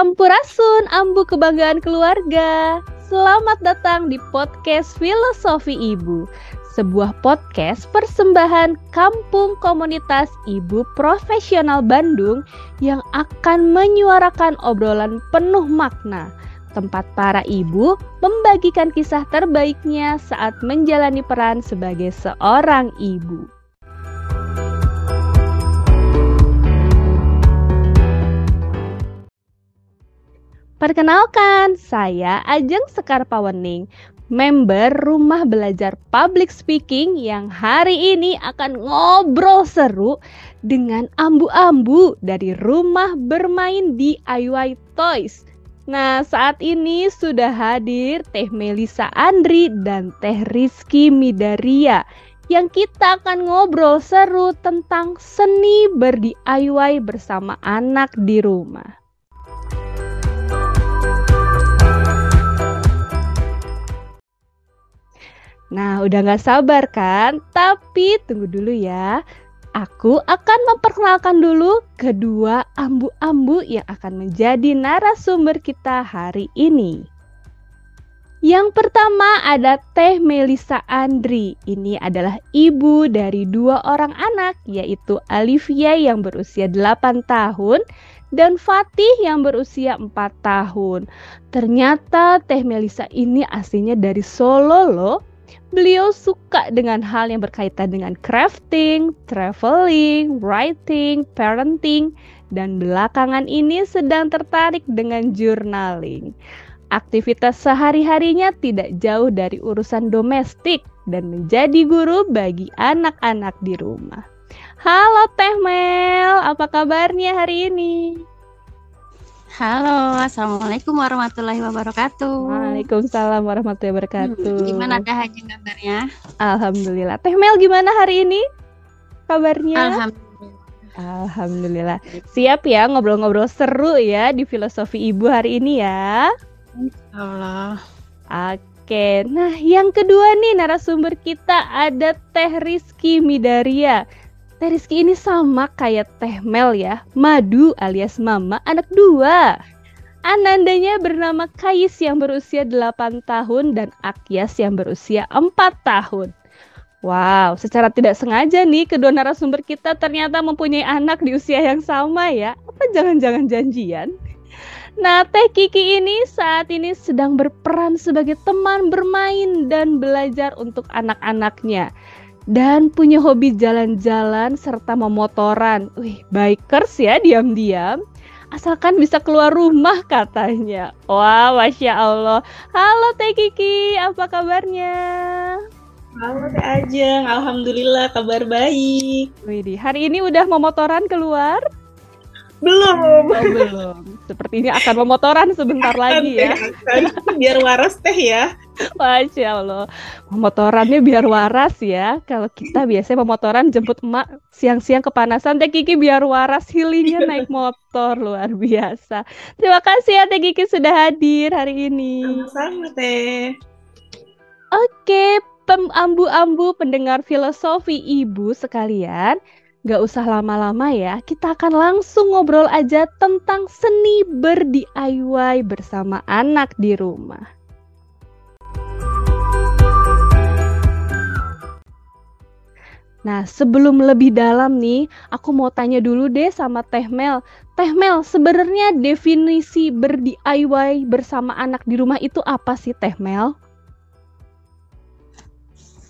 Sampurasun, ambu kebanggaan keluarga. Selamat datang di podcast Filosofi Ibu, sebuah podcast persembahan Kampung Komunitas Ibu Profesional Bandung yang akan menyuarakan obrolan penuh makna. Tempat para ibu membagikan kisah terbaiknya saat menjalani peran sebagai seorang ibu. Perkenalkan, saya Ajeng Sekar Pawening, member Rumah Belajar Public Speaking yang hari ini akan ngobrol seru dengan ambu-ambu dari Rumah Bermain DIY Toys. Nah, saat ini sudah hadir Teh Melisa Andri dan Teh Rizky Midaria yang kita akan ngobrol seru tentang seni ber-DIY bersama anak di rumah. Nah, udah gak sabar kan? Tapi tunggu dulu ya. Aku akan memperkenalkan dulu kedua ambu-ambu yang akan menjadi narasumber kita hari ini. Yang pertama ada Teh Melisa Andri. Ini adalah ibu dari dua orang anak, yaitu Alivia yang berusia 8 tahun dan Fatih yang berusia 4 tahun. Ternyata Teh Melisa ini aslinya dari Solo loh. Beliau suka dengan hal yang berkaitan dengan crafting, traveling, writing, parenting, dan belakangan ini sedang tertarik dengan journaling. Aktivitas sehari-harinya tidak jauh dari urusan domestik dan menjadi guru bagi anak-anak di rumah. Halo Teh Mel, apa kabarnya hari ini? Halo, Assalamualaikum warahmatullahi wabarakatuh. Waalaikumsalam warahmatullahi wabarakatuh. Hmm, gimana dah aja kabarnya? Alhamdulillah. Teh Mel gimana hari ini? Kabarnya? Alhamdulillah. Alhamdulillah. Siap ya ngobrol-ngobrol seru ya di filosofi ibu hari ini ya. Allah. Oke, nah yang kedua nih narasumber kita ada Teh Rizky Midaria. Teh Rizky ini sama kayak Teh Mel ya, Madu alias Mama anak dua. Anandanya bernama Kais yang berusia 8 tahun dan Akyas yang berusia 4 tahun. Wow, secara tidak sengaja nih kedua narasumber kita ternyata mempunyai anak di usia yang sama ya. Apa jangan-jangan janjian? Nah, Teh Kiki ini saat ini sedang berperan sebagai teman bermain dan belajar untuk anak-anaknya dan punya hobi jalan-jalan serta memotoran. Wih, bikers ya diam-diam. Asalkan bisa keluar rumah katanya. Wah, Masya Allah. Halo Teh Kiki, apa kabarnya? Halo Teh Ajeng, Alhamdulillah kabar baik. Wih, hari ini udah memotoran keluar? Belum. Oh, belum. Sepertinya akan memotoran sebentar lagi ya. biar waras teh ya. Masya Allah. Memotorannya biar waras ya. Kalau kita biasanya memotoran jemput emak siang-siang kepanasan. Teh Kiki biar waras healingnya naik motor. Luar biasa. Terima kasih ya Teh Kiki sudah hadir hari ini. Sama-sama Teh. Oke, ambu-ambu pendengar filosofi ibu sekalian. Gak usah lama-lama ya, kita akan langsung ngobrol aja tentang seni ber-DIY bersama anak di rumah. Nah, sebelum lebih dalam nih, aku mau tanya dulu deh sama Teh Mel. Teh Mel, sebenarnya definisi ber-DIY bersama anak di rumah itu apa sih Teh Mel?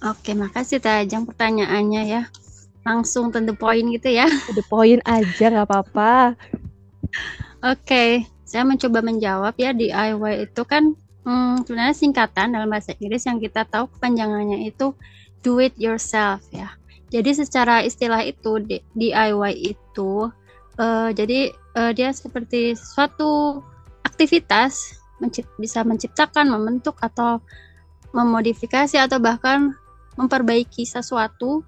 Oke, makasih Teh Ajeng pertanyaannya ya langsung to the point gitu ya. To the point aja nggak apa-apa. Oke, okay, saya mencoba menjawab ya DIY itu kan hmm, sebenarnya singkatan dalam bahasa Inggris yang kita tahu kepanjangannya itu do it yourself ya. Jadi secara istilah itu DIY itu uh, jadi uh, dia seperti suatu aktivitas mencipt bisa menciptakan, membentuk atau memodifikasi atau bahkan memperbaiki sesuatu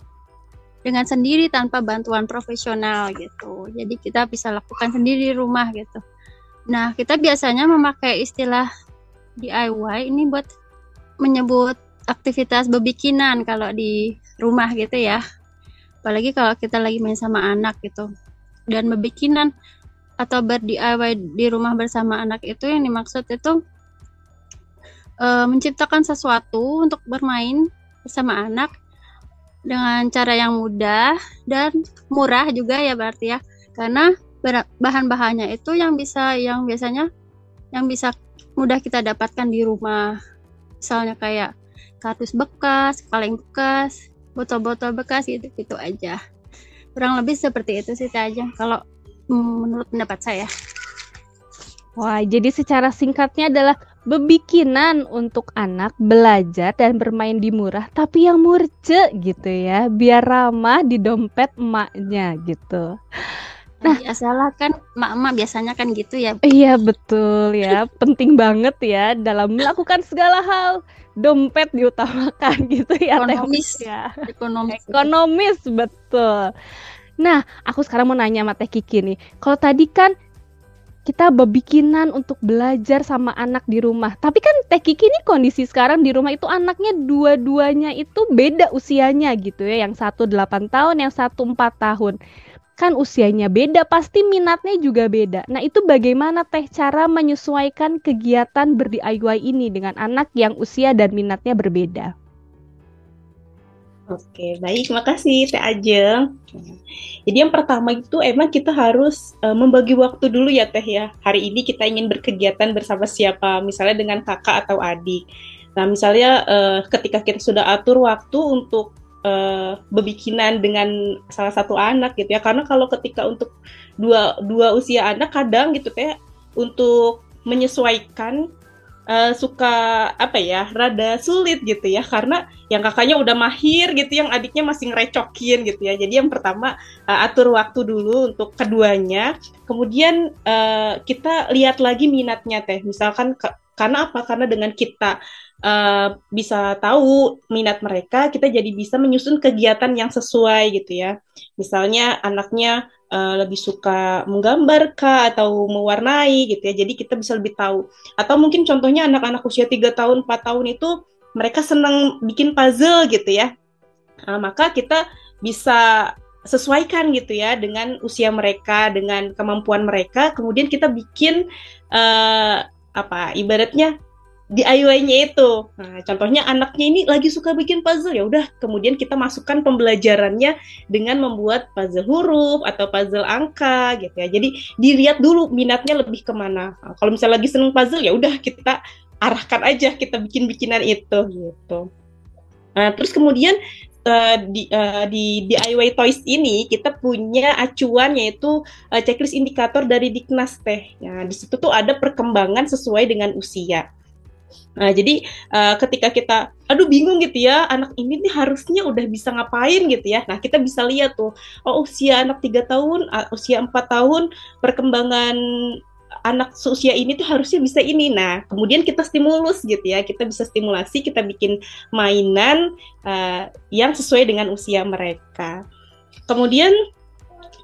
dengan sendiri tanpa bantuan profesional gitu. Jadi kita bisa lakukan sendiri di rumah gitu. Nah, kita biasanya memakai istilah DIY ini buat menyebut aktivitas bebikinan kalau di rumah gitu ya. Apalagi kalau kita lagi main sama anak gitu. Dan bebikinan atau ber-DIY di rumah bersama anak itu yang dimaksud itu uh, menciptakan sesuatu untuk bermain bersama anak dengan cara yang mudah dan murah juga ya berarti ya. Karena bahan-bahannya itu yang bisa yang biasanya yang bisa mudah kita dapatkan di rumah. Misalnya kayak kardus bekas, kaleng bekas, botol-botol bekas gitu gitu aja. Kurang lebih seperti itu sih aja kalau mm, menurut pendapat saya. Wah, jadi secara singkatnya adalah bebikinan untuk anak belajar dan bermain di murah tapi yang murce gitu ya biar ramah di dompet emaknya gitu. Nah ya salah kan emak-emak biasanya kan gitu ya. Iya betul ya. Penting banget ya dalam melakukan segala hal. Dompet diutamakan gitu ya ekonomis. Ya. Ekonomis. Ekonomis betul. Nah aku sekarang mau nanya sama Teh Kiki nih. Kalau tadi kan kita bebikinan untuk belajar sama anak di rumah. Tapi kan Teh Kiki ini kondisi sekarang di rumah itu anaknya dua-duanya itu beda usianya gitu ya. Yang satu 8 tahun, yang satu 4 tahun. Kan usianya beda, pasti minatnya juga beda. Nah itu bagaimana Teh cara menyesuaikan kegiatan ber-DIY ini dengan anak yang usia dan minatnya berbeda? Oke, baik, makasih Teh Ajeng. Jadi yang pertama itu emang kita harus uh, membagi waktu dulu ya Teh ya. Hari ini kita ingin berkegiatan bersama siapa, misalnya dengan kakak atau adik. Nah, misalnya uh, ketika kita sudah atur waktu untuk uh, bebikinan dengan salah satu anak gitu ya. Karena kalau ketika untuk dua dua usia anak kadang gitu Teh untuk menyesuaikan uh, suka apa ya rada sulit gitu ya. Karena yang kakaknya udah mahir gitu yang adiknya masih ngerecokin gitu ya. Jadi yang pertama uh, atur waktu dulu untuk keduanya. Kemudian uh, kita lihat lagi minatnya teh. Misalkan ke, karena apa? Karena dengan kita uh, bisa tahu minat mereka kita jadi bisa menyusun kegiatan yang sesuai gitu ya misalnya anaknya uh, lebih suka menggambar kah atau mewarnai gitu ya. Jadi kita bisa lebih tahu. Atau mungkin contohnya anak-anak usia 3 tahun, 4 tahun itu mereka senang bikin puzzle gitu ya. Nah, maka kita bisa sesuaikan gitu ya dengan usia mereka, dengan kemampuan mereka. Kemudian kita bikin uh, apa ibaratnya DIY-nya itu. Nah, contohnya anaknya ini lagi suka bikin puzzle ya udah kemudian kita masukkan pembelajarannya dengan membuat puzzle huruf atau puzzle angka gitu ya. Jadi dilihat dulu minatnya lebih ke mana. Nah, kalau misalnya lagi seneng puzzle ya udah kita arahkan aja kita bikin bikinan itu gitu. Nah, terus kemudian uh, di, uh, di DIY Toys ini kita punya acuan yaitu uh, checklist indikator dari Diknas teh. Nah, di situ tuh ada perkembangan sesuai dengan usia. Nah, jadi uh, ketika kita, aduh bingung gitu ya, anak ini nih harusnya udah bisa ngapain gitu ya. Nah, kita bisa lihat tuh, oh usia anak tiga tahun, usia empat tahun, perkembangan anak seusia ini tuh harusnya bisa ini. Nah, kemudian kita stimulus gitu ya, kita bisa stimulasi, kita bikin mainan uh, yang sesuai dengan usia mereka. Kemudian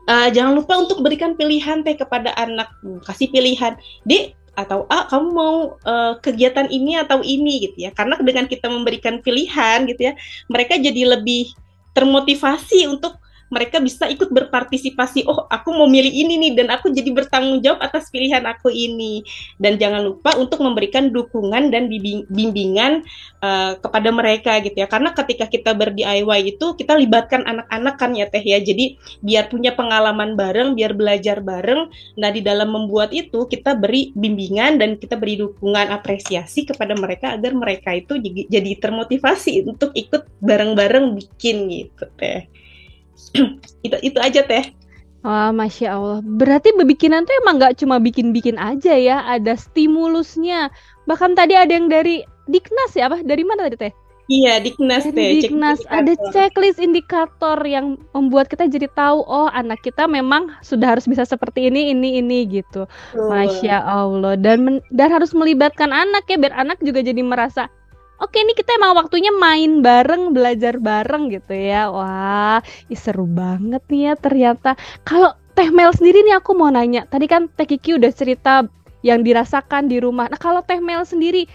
uh, jangan lupa untuk berikan pilihan teh kepada anak, kasih pilihan, dek atau ah kamu mau uh, kegiatan ini atau ini gitu ya. Karena dengan kita memberikan pilihan gitu ya mereka jadi lebih termotivasi untuk mereka bisa ikut berpartisipasi. Oh, aku mau milih ini nih dan aku jadi bertanggung jawab atas pilihan aku ini. Dan jangan lupa untuk memberikan dukungan dan bimbingan uh, kepada mereka gitu ya. Karena ketika kita ber-DIY itu kita libatkan anak-anak kan ya Teh ya. Jadi biar punya pengalaman bareng, biar belajar bareng. Nah, di dalam membuat itu kita beri bimbingan dan kita beri dukungan apresiasi kepada mereka agar mereka itu jadi termotivasi untuk ikut bareng-bareng bikin gitu Teh. itu itu aja teh Wah, masya Allah. Berarti bebikinan tuh emang nggak cuma bikin-bikin aja ya, ada stimulusnya. Bahkan tadi ada yang dari Diknas ya, apa? Dari mana tadi teh? Iya, Diknas teh. Diknas ada checklist indikator yang membuat kita jadi tahu, oh anak kita memang sudah harus bisa seperti ini, ini, ini gitu. Masya Allah. Dan dan harus melibatkan anak ya, biar anak juga jadi merasa oke ini kita emang waktunya main bareng, belajar bareng gitu ya. Wah, seru banget nih ya ternyata. Kalau Teh Mel sendiri nih aku mau nanya. Tadi kan Teh Kiki udah cerita yang dirasakan di rumah. Nah, kalau Teh Mel sendiri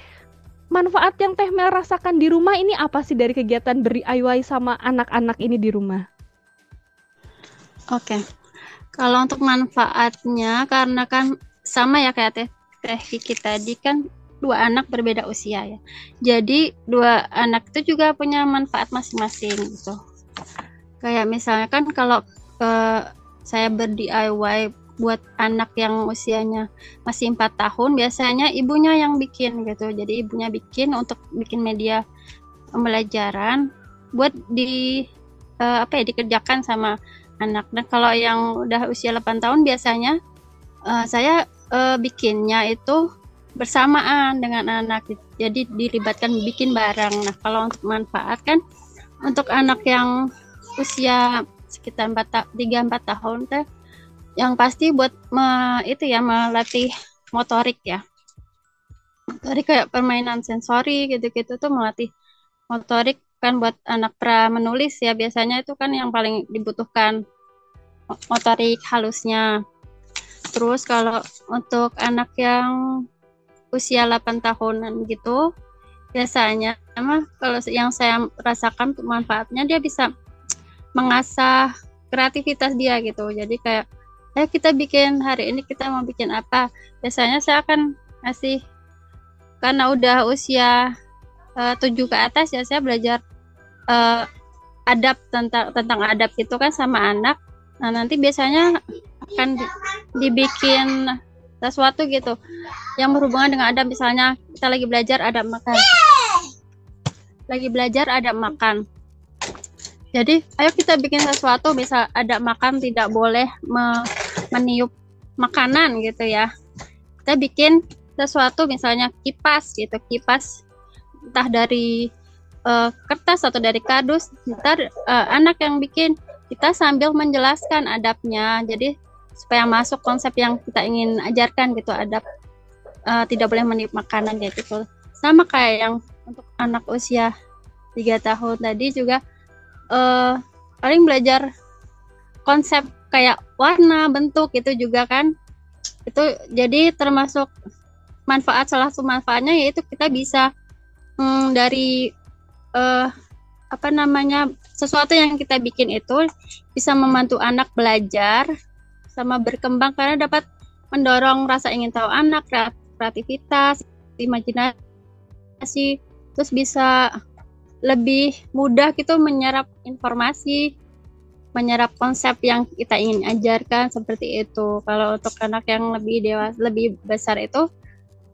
manfaat yang Teh Mel rasakan di rumah ini apa sih dari kegiatan beri DIY sama anak-anak ini di rumah? Oke. Kalau untuk manfaatnya karena kan sama ya kayak teh teh Kiki tadi kan dua anak berbeda usia ya. Jadi dua anak itu juga punya manfaat masing-masing gitu. Kayak misalnya kan kalau uh, saya ber DIY buat anak yang usianya masih empat tahun biasanya ibunya yang bikin gitu. Jadi ibunya bikin untuk bikin media pembelajaran buat di uh, apa ya dikerjakan sama anak. Dan kalau yang udah usia 8 tahun biasanya uh, saya uh, bikinnya itu bersamaan dengan anak. Jadi dilibatkan bikin bareng. Nah, kalau untuk manfaat kan untuk anak yang usia sekitar 4 3 4 tahun teh yang pasti buat me, itu ya melatih motorik ya. Motorik kayak permainan sensori gitu-gitu tuh melatih motorik kan buat anak pra menulis ya biasanya itu kan yang paling dibutuhkan motorik halusnya. Terus kalau untuk anak yang usia 8 tahunan gitu, biasanya emang kalau yang saya rasakan manfaatnya dia bisa mengasah kreativitas dia gitu. Jadi kayak eh kita bikin hari ini kita mau bikin apa? Biasanya saya akan ngasih karena udah usia uh, tujuh ke atas ya saya belajar uh, adab tentang tentang adab itu kan sama anak Nah, nanti biasanya akan dibikin sesuatu gitu yang berhubungan dengan adab misalnya kita lagi belajar adab makan. Lagi belajar adab makan. Jadi, ayo kita bikin sesuatu bisa ada makan tidak boleh me meniup makanan gitu ya. Kita bikin sesuatu misalnya kipas gitu, kipas entah dari uh, kertas atau dari kardus. Ntar uh, anak yang bikin kita sambil menjelaskan adabnya jadi supaya masuk konsep yang kita ingin ajarkan gitu adab uh, tidak boleh meniup makanan gitu. Sama kayak yang untuk anak usia tiga tahun tadi juga uh, paling belajar konsep kayak warna bentuk itu juga kan. Itu jadi termasuk manfaat salah satu manfaatnya yaitu kita bisa hmm, dari uh, apa namanya sesuatu yang kita bikin itu bisa membantu anak belajar sama berkembang karena dapat mendorong rasa ingin tahu anak kreativitas imajinasi terus bisa lebih mudah gitu menyerap informasi menyerap konsep yang kita ingin ajarkan seperti itu. Kalau untuk anak yang lebih dewasa lebih besar itu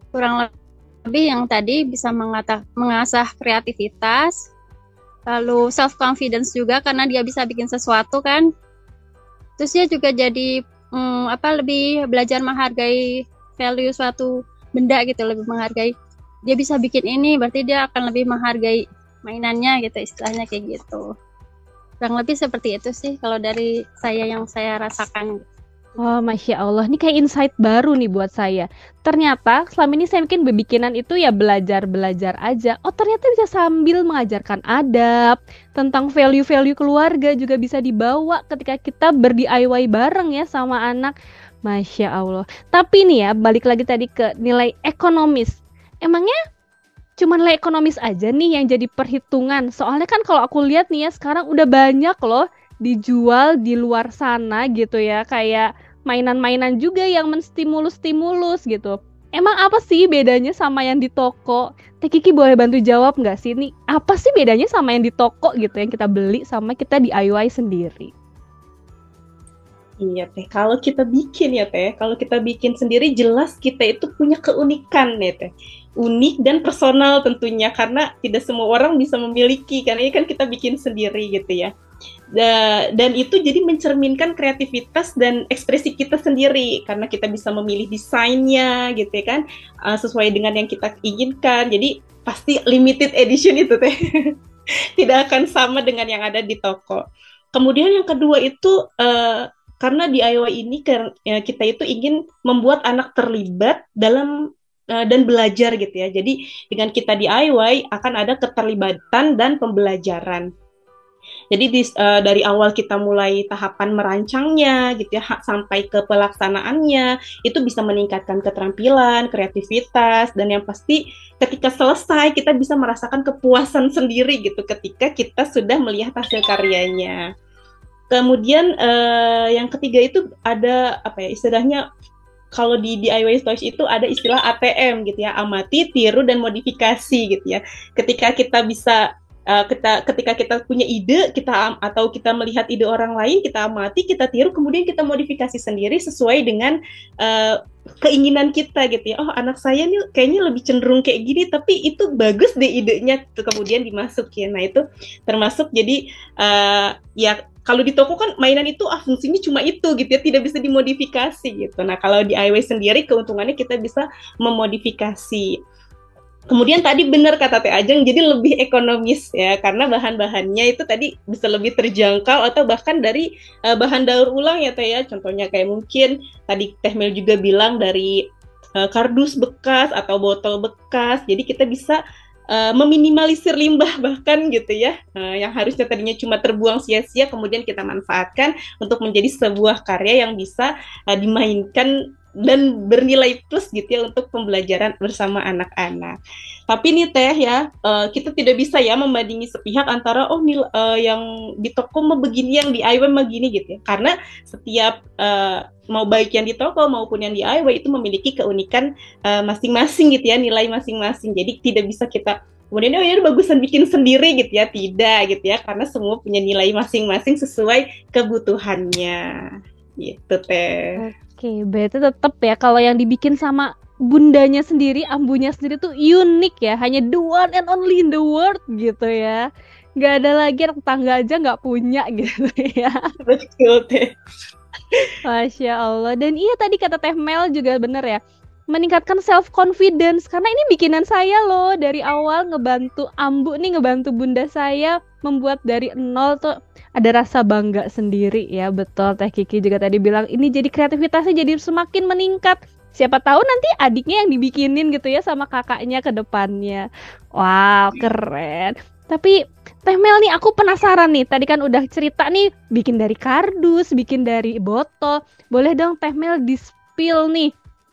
kurang lebih yang tadi bisa mengata, mengasah kreativitas lalu self confidence juga karena dia bisa bikin sesuatu kan terus dia juga jadi hmm, apa lebih belajar menghargai value suatu benda gitu lebih menghargai. Dia bisa bikin ini berarti dia akan lebih menghargai mainannya gitu istilahnya kayak gitu. Kurang lebih seperti itu sih kalau dari saya yang saya rasakan Wah, Masya Allah. Ini kayak insight baru nih buat saya. Ternyata selama ini saya mungkin berbikinan itu ya belajar-belajar aja. Oh, ternyata bisa sambil mengajarkan adab, tentang value-value keluarga juga bisa dibawa ketika kita ber-DIY bareng ya sama anak. Masya Allah. Tapi nih ya, balik lagi tadi ke nilai ekonomis. Emangnya cuma nilai ekonomis aja nih yang jadi perhitungan? Soalnya kan kalau aku lihat nih ya, sekarang udah banyak loh dijual di luar sana gitu ya. Kayak mainan-mainan juga yang menstimulus-stimulus gitu. Emang apa sih bedanya sama yang di toko? Teh Kiki boleh bantu jawab nggak sih? Nih apa sih bedanya sama yang di toko gitu yang kita beli sama kita DIY sendiri? Iya teh, kalau kita bikin ya teh, kalau kita bikin sendiri jelas kita itu punya keunikan ya teh, unik dan personal tentunya karena tidak semua orang bisa memiliki karena ini kan kita bikin sendiri gitu ya dan itu jadi mencerminkan kreativitas dan ekspresi kita sendiri. Karena kita bisa memilih desainnya gitu ya kan. Uh, sesuai dengan yang kita inginkan. Jadi pasti limited edition itu teh. Tidak akan sama dengan yang ada di toko. Kemudian yang kedua itu uh, karena DIY ini ya, kita itu ingin membuat anak terlibat dalam uh, dan belajar gitu ya. Jadi dengan kita DIY akan ada keterlibatan dan pembelajaran jadi di, uh, dari awal kita mulai tahapan merancangnya gitu ya sampai ke pelaksanaannya itu bisa meningkatkan keterampilan, kreativitas dan yang pasti ketika selesai kita bisa merasakan kepuasan sendiri gitu ketika kita sudah melihat hasil karyanya. Kemudian uh, yang ketiga itu ada apa ya istilahnya kalau di DIY Toys itu ada istilah ATM gitu ya, amati, tiru dan modifikasi gitu ya. Ketika kita bisa uh, kita ketika kita punya ide kita atau kita melihat ide orang lain kita amati kita tiru kemudian kita modifikasi sendiri sesuai dengan uh, keinginan kita gitu ya. Oh anak saya nih kayaknya lebih cenderung kayak gini tapi itu bagus deh idenya kemudian dimasukin nah itu termasuk jadi uh, ya kalau di toko kan mainan itu ah fungsinya cuma itu gitu ya tidak bisa dimodifikasi gitu. Nah kalau di DIY sendiri keuntungannya kita bisa memodifikasi Kemudian tadi benar kata Teh Ajeng, jadi lebih ekonomis ya, karena bahan-bahannya itu tadi bisa lebih terjangkau atau bahkan dari uh, bahan daur ulang ya Teh ya. Contohnya kayak mungkin tadi Teh Mel juga bilang dari uh, kardus bekas atau botol bekas. Jadi kita bisa uh, meminimalisir limbah bahkan gitu ya, uh, yang harusnya tadinya cuma terbuang sia-sia, kemudian kita manfaatkan untuk menjadi sebuah karya yang bisa uh, dimainkan dan bernilai plus gitu ya untuk pembelajaran bersama anak-anak. Tapi nih teh ya, uh, kita tidak bisa ya membandingi sepihak antara oh nil, uh, yang di toko mau begini yang di IW mah gini gitu ya. Karena setiap uh, mau baik yang di toko maupun yang di IW itu memiliki keunikan masing-masing uh, gitu ya, nilai masing-masing. Jadi tidak bisa kita kemudian oh ya bagusan bikin sendiri gitu ya, tidak gitu ya, karena semua punya nilai masing-masing sesuai kebutuhannya. Gitu teh. Oke, berarti tetap ya kalau yang dibikin sama bundanya sendiri, ambunya sendiri tuh unik ya, hanya the one and only in the world gitu ya. Gak ada lagi yang tetangga aja nggak punya gitu ya. Betul teh. Masya Allah. Dan iya tadi kata Teh Mel juga bener ya meningkatkan self confidence karena ini bikinan saya loh dari awal ngebantu Ambu nih ngebantu bunda saya membuat dari nol tuh ada rasa bangga sendiri ya betul. Teh Kiki juga tadi bilang ini jadi kreativitasnya jadi semakin meningkat. Siapa tahu nanti adiknya yang dibikinin gitu ya sama kakaknya ke depannya. Wow keren. Tapi Teh Mel nih aku penasaran nih. Tadi kan udah cerita nih bikin dari kardus bikin dari botol. Boleh dong Teh Mel di spill nih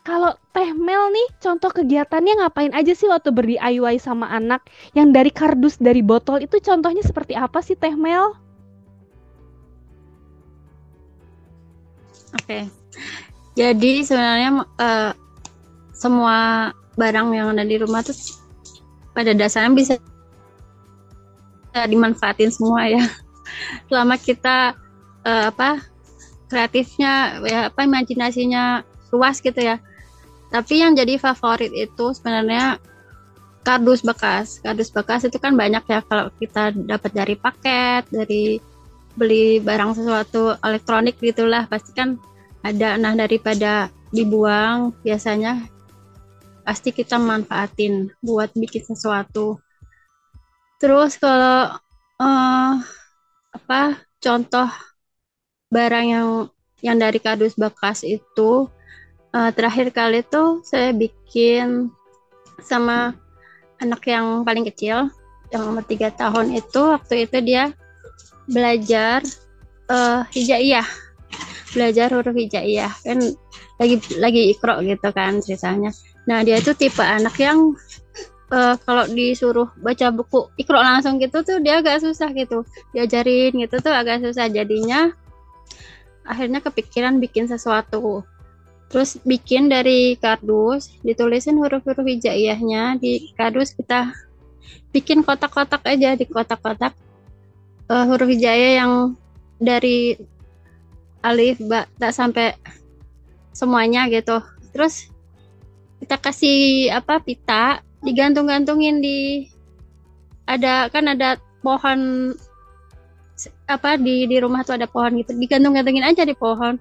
kalau Teh Mel nih, contoh kegiatannya ngapain aja sih waktu ber DIY sama anak? Yang dari kardus, dari botol itu contohnya seperti apa sih Teh Mel? Oke, okay. jadi sebenarnya uh, semua barang yang ada di rumah tuh pada dasarnya bisa dimanfaatin semua ya. Selama kita uh, apa kreatifnya ya apa imajinasinya luas gitu ya tapi yang jadi favorit itu sebenarnya kardus bekas. Kardus bekas itu kan banyak ya kalau kita dapat dari paket, dari beli barang sesuatu elektronik gitulah pasti kan ada. Nah daripada dibuang biasanya pasti kita manfaatin buat bikin sesuatu. Terus kalau uh, apa contoh barang yang yang dari kardus bekas itu uh, terakhir kali tuh saya bikin sama anak yang paling kecil yang umur tiga tahun itu waktu itu dia belajar uh, hijaiyah. Belajar huruf hijaiyah. Kan lagi lagi ikro gitu kan ceritanya. Nah dia itu tipe anak yang uh, kalau disuruh baca buku ikro langsung gitu tuh dia agak susah gitu. Diajarin gitu tuh agak susah jadinya. Akhirnya kepikiran bikin sesuatu terus bikin dari kardus ditulisin huruf-huruf hijaiyahnya di kardus kita bikin kotak-kotak aja di kotak-kotak uh, huruf hijaiyah yang dari alif ba tak sampai semuanya gitu. Terus kita kasih apa pita digantung-gantungin di ada kan ada pohon apa di di rumah tuh ada pohon gitu. Digantung-gantungin aja di pohon.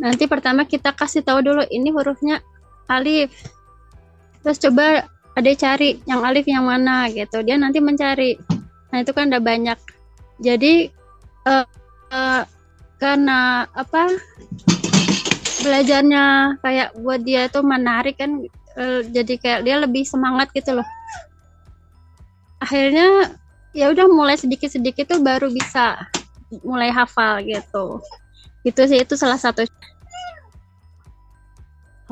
Nanti pertama kita kasih tahu dulu ini hurufnya alif. Terus coba ada cari yang alif yang mana gitu. Dia nanti mencari. Nah itu kan udah banyak. Jadi uh, uh, karena apa belajarnya kayak buat dia itu menarik kan uh, jadi kayak dia lebih semangat gitu loh. Akhirnya ya udah mulai sedikit-sedikit tuh baru bisa mulai hafal gitu. Itu sih itu salah satu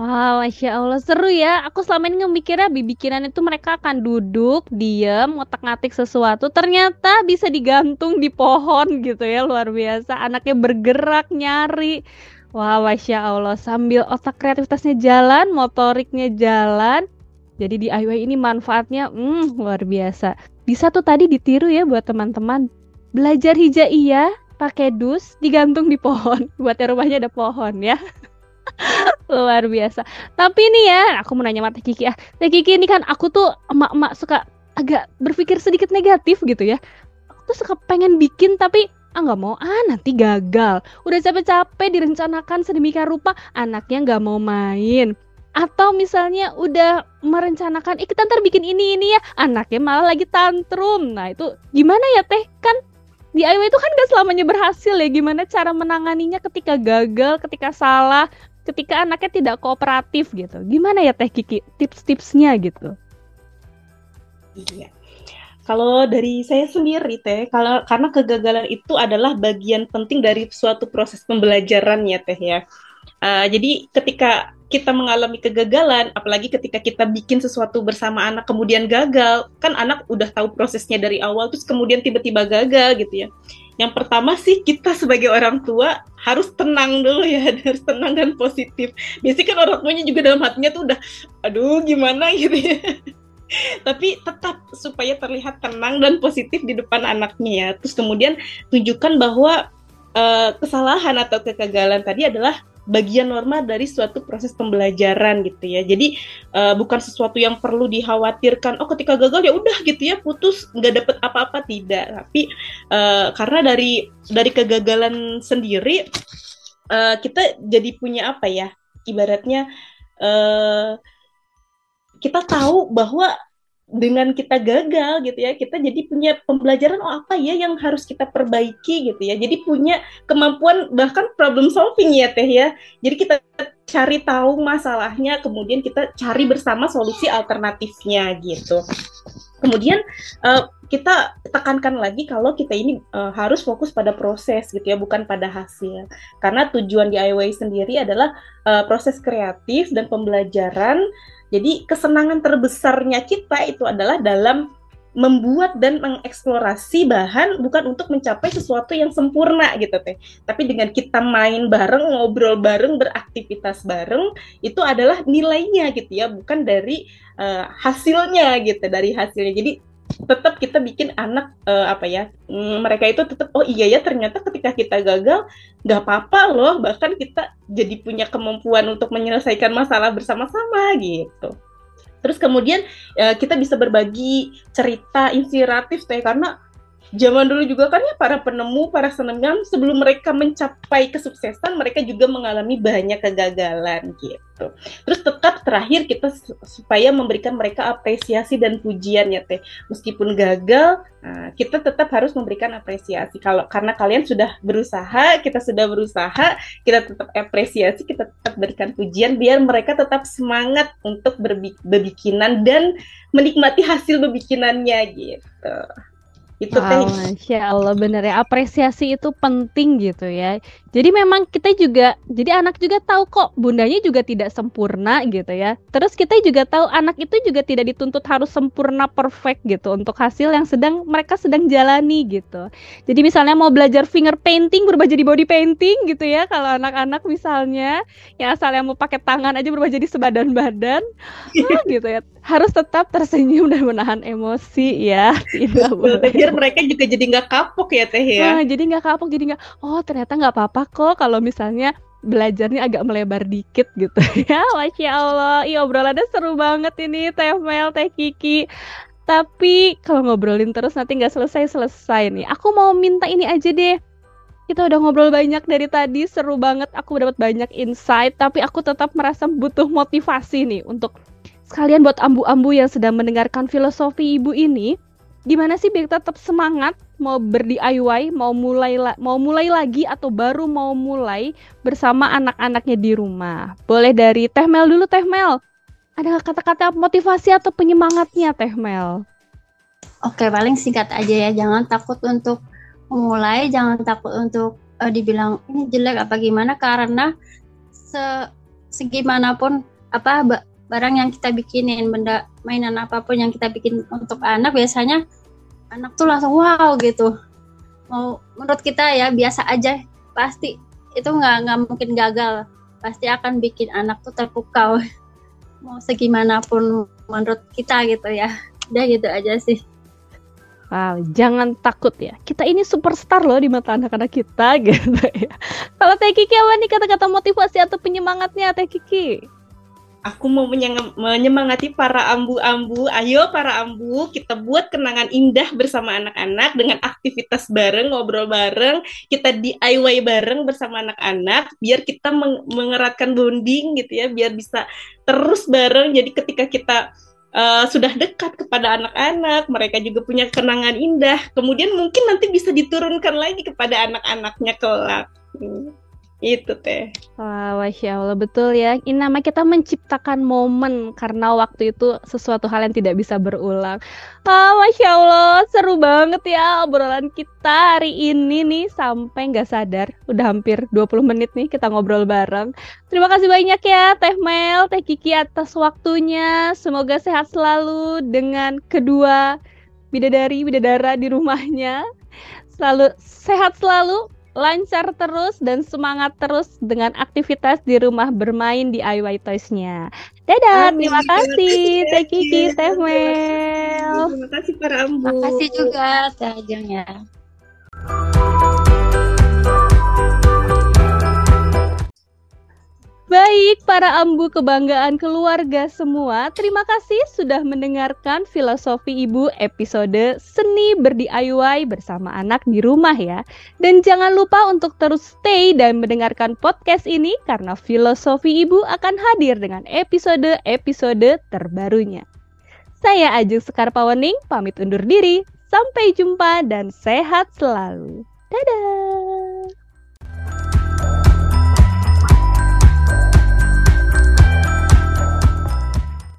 Wow, Masya Allah, seru ya. Aku selama ini mikirnya bikinan itu mereka akan duduk, diem, ngotak-ngatik sesuatu. Ternyata bisa digantung di pohon gitu ya, luar biasa. Anaknya bergerak, nyari. Wah, Masya Allah, sambil otak kreativitasnya jalan, motoriknya jalan. Jadi di DIY ini manfaatnya hmm, luar biasa. Bisa tuh tadi ditiru ya buat teman-teman. Belajar hijaiyah pakai dus digantung di pohon. Buat rumahnya ada pohon ya. luar biasa. Tapi ini ya aku mau nanya mata Kiki ya Teh Kiki ini kan aku tuh emak-emak suka agak berpikir sedikit negatif gitu ya. Aku tuh suka pengen bikin tapi ah nggak mau. Ah nanti gagal. Udah capek-capek direncanakan sedemikian rupa anaknya nggak mau main. Atau misalnya udah merencanakan eh kita ntar bikin ini ini ya. Anaknya malah lagi tantrum. Nah itu gimana ya teh? Kan DIY itu kan gak selamanya berhasil ya gimana cara menanganinya ketika gagal ketika salah ketika anaknya tidak kooperatif gitu. Gimana ya Teh Kiki tips-tipsnya gitu? Iya. Kalau dari saya sendiri teh, kalau karena kegagalan itu adalah bagian penting dari suatu proses pembelajaran ya teh ya. Uh, jadi ketika kita mengalami kegagalan, apalagi ketika kita bikin sesuatu bersama anak kemudian gagal, kan anak udah tahu prosesnya dari awal, terus kemudian tiba-tiba gagal gitu ya yang pertama sih kita sebagai orang tua harus tenang dulu ya, harus tenang dan positif. Biasanya kan orang tuanya juga dalam hatinya tuh udah, aduh gimana gitu ya. Tapi tetap supaya terlihat tenang dan positif di depan anaknya ya. Terus kemudian tunjukkan bahwa uh, kesalahan atau kegagalan tadi adalah bagian normal dari suatu proses pembelajaran gitu ya. Jadi uh, bukan sesuatu yang perlu dikhawatirkan. Oh ketika gagal ya udah gitu ya putus nggak dapet apa-apa tidak. Tapi uh, karena dari dari kegagalan sendiri uh, kita jadi punya apa ya? Ibaratnya uh, kita tahu bahwa dengan kita gagal gitu ya kita jadi punya pembelajaran oh apa ya yang harus kita perbaiki gitu ya. Jadi punya kemampuan bahkan problem solving ya teh ya. Jadi kita cari tahu masalahnya kemudian kita cari bersama solusi alternatifnya gitu. Kemudian uh, kita tekankan lagi kalau kita ini uh, harus fokus pada proses gitu ya bukan pada hasil. Karena tujuan DIY sendiri adalah uh, proses kreatif dan pembelajaran jadi kesenangan terbesarnya kita itu adalah dalam membuat dan mengeksplorasi bahan bukan untuk mencapai sesuatu yang sempurna gitu teh. Tapi dengan kita main bareng, ngobrol bareng, beraktivitas bareng itu adalah nilainya gitu ya, bukan dari uh, hasilnya gitu, dari hasilnya. Jadi tetap kita bikin anak uh, apa ya mm, mereka itu tetap oh iya ya ternyata ketika kita gagal nggak apa-apa loh bahkan kita jadi punya kemampuan untuk menyelesaikan masalah bersama-sama gitu. Terus kemudian uh, kita bisa berbagi cerita inspiratif teh karena zaman dulu juga kan ya para penemu, para seniman sebelum mereka mencapai kesuksesan mereka juga mengalami banyak kegagalan gitu. Terus tetap terakhir kita supaya memberikan mereka apresiasi dan pujian ya teh. Meskipun gagal, nah, kita tetap harus memberikan apresiasi. Kalau karena kalian sudah berusaha, kita sudah berusaha, kita tetap apresiasi, kita tetap berikan pujian biar mereka tetap semangat untuk berbikinan dan menikmati hasil berbikinannya gitu. Itu wow, Masya Allah bener ya apresiasi itu penting gitu ya. Jadi memang kita juga jadi anak juga tahu kok bundanya juga tidak sempurna gitu ya. Terus kita juga tahu anak itu juga tidak dituntut harus sempurna perfect gitu untuk hasil yang sedang mereka sedang jalani gitu. Jadi misalnya mau belajar finger painting berubah jadi body painting gitu ya kalau anak-anak misalnya yang asalnya mau pakai tangan aja berubah jadi sebadan badan ah, gitu ya. Harus tetap tersenyum dan menahan emosi ya. Tidak boleh biar mereka juga jadi nggak kapok ya teh ya nah, jadi nggak kapok jadi nggak oh ternyata nggak apa-apa kok kalau misalnya belajarnya agak melebar dikit gitu ya? Masya Allah. Iya obrolannya seru banget ini Teh Mel Teh Kiki. Tapi kalau ngobrolin terus nanti nggak selesai-selesai nih aku mau minta ini aja deh. Kita udah ngobrol banyak dari tadi seru banget. Aku dapat banyak insight tapi aku tetap merasa butuh motivasi nih untuk sekalian buat ambu-ambu yang sedang mendengarkan filosofi ibu ini. Gimana sih biar tetap semangat mau ber-DIY, mau mulai mau mulai lagi atau baru mau mulai bersama anak-anaknya di rumah. Boleh dari Teh Mel dulu Teh Mel. Ada kata-kata motivasi atau penyemangatnya Teh Mel? Oke, paling singkat aja ya. Jangan takut untuk memulai, jangan takut untuk uh, dibilang ini jelek apa gimana karena se segimanapun apa barang yang kita bikinin benda mainan apa pun yang kita bikin untuk anak biasanya anak tuh langsung wow gitu mau menurut kita ya biasa aja pasti itu nggak nggak mungkin gagal pasti akan bikin anak tuh terpukau mau segimanapun menurut kita gitu ya udah gitu aja sih Wow, jangan takut ya. Kita ini superstar loh di mata anak-anak kita gitu ya. Kalau Teh Kiki apa nih kata-kata motivasi atau penyemangatnya Teh Kiki? Aku mau menyemangati para ambu-ambu. Ayo para ambu, kita buat kenangan indah bersama anak-anak dengan aktivitas bareng, ngobrol bareng, kita DIY bareng bersama anak-anak biar kita meng mengeratkan bonding gitu ya, biar bisa terus bareng. Jadi ketika kita uh, sudah dekat kepada anak-anak, mereka juga punya kenangan indah. Kemudian mungkin nanti bisa diturunkan lagi kepada anak-anaknya kelak. Hmm. Itu teh. Wah, Masya Allah. Betul ya. Ini nama kita menciptakan momen karena waktu itu sesuatu hal yang tidak bisa berulang. Ah, Masya Allah. Seru banget ya obrolan kita hari ini nih. Sampai nggak sadar. Udah hampir 20 menit nih kita ngobrol bareng. Terima kasih banyak ya Teh Mel, Teh Kiki atas waktunya. Semoga sehat selalu dengan kedua bidadari, bidadara di rumahnya. Selalu sehat selalu, lancar terus dan semangat terus dengan aktivitas di rumah bermain di IY Toys-nya. Dadah, Amin. terima kasih Teh Kiki, Teh Mel. Terima kasih para Ambu. Terima kasih juga Teh Ajeng ya. Baik, para ambu kebanggaan keluarga semua, terima kasih sudah mendengarkan Filosofi Ibu episode Seni Berdi-IY bersama anak di rumah ya. Dan jangan lupa untuk terus stay dan mendengarkan podcast ini karena Filosofi Ibu akan hadir dengan episode-episode terbarunya. Saya Ajeng Sekar Pawening, pamit undur diri. Sampai jumpa dan sehat selalu. Dadah!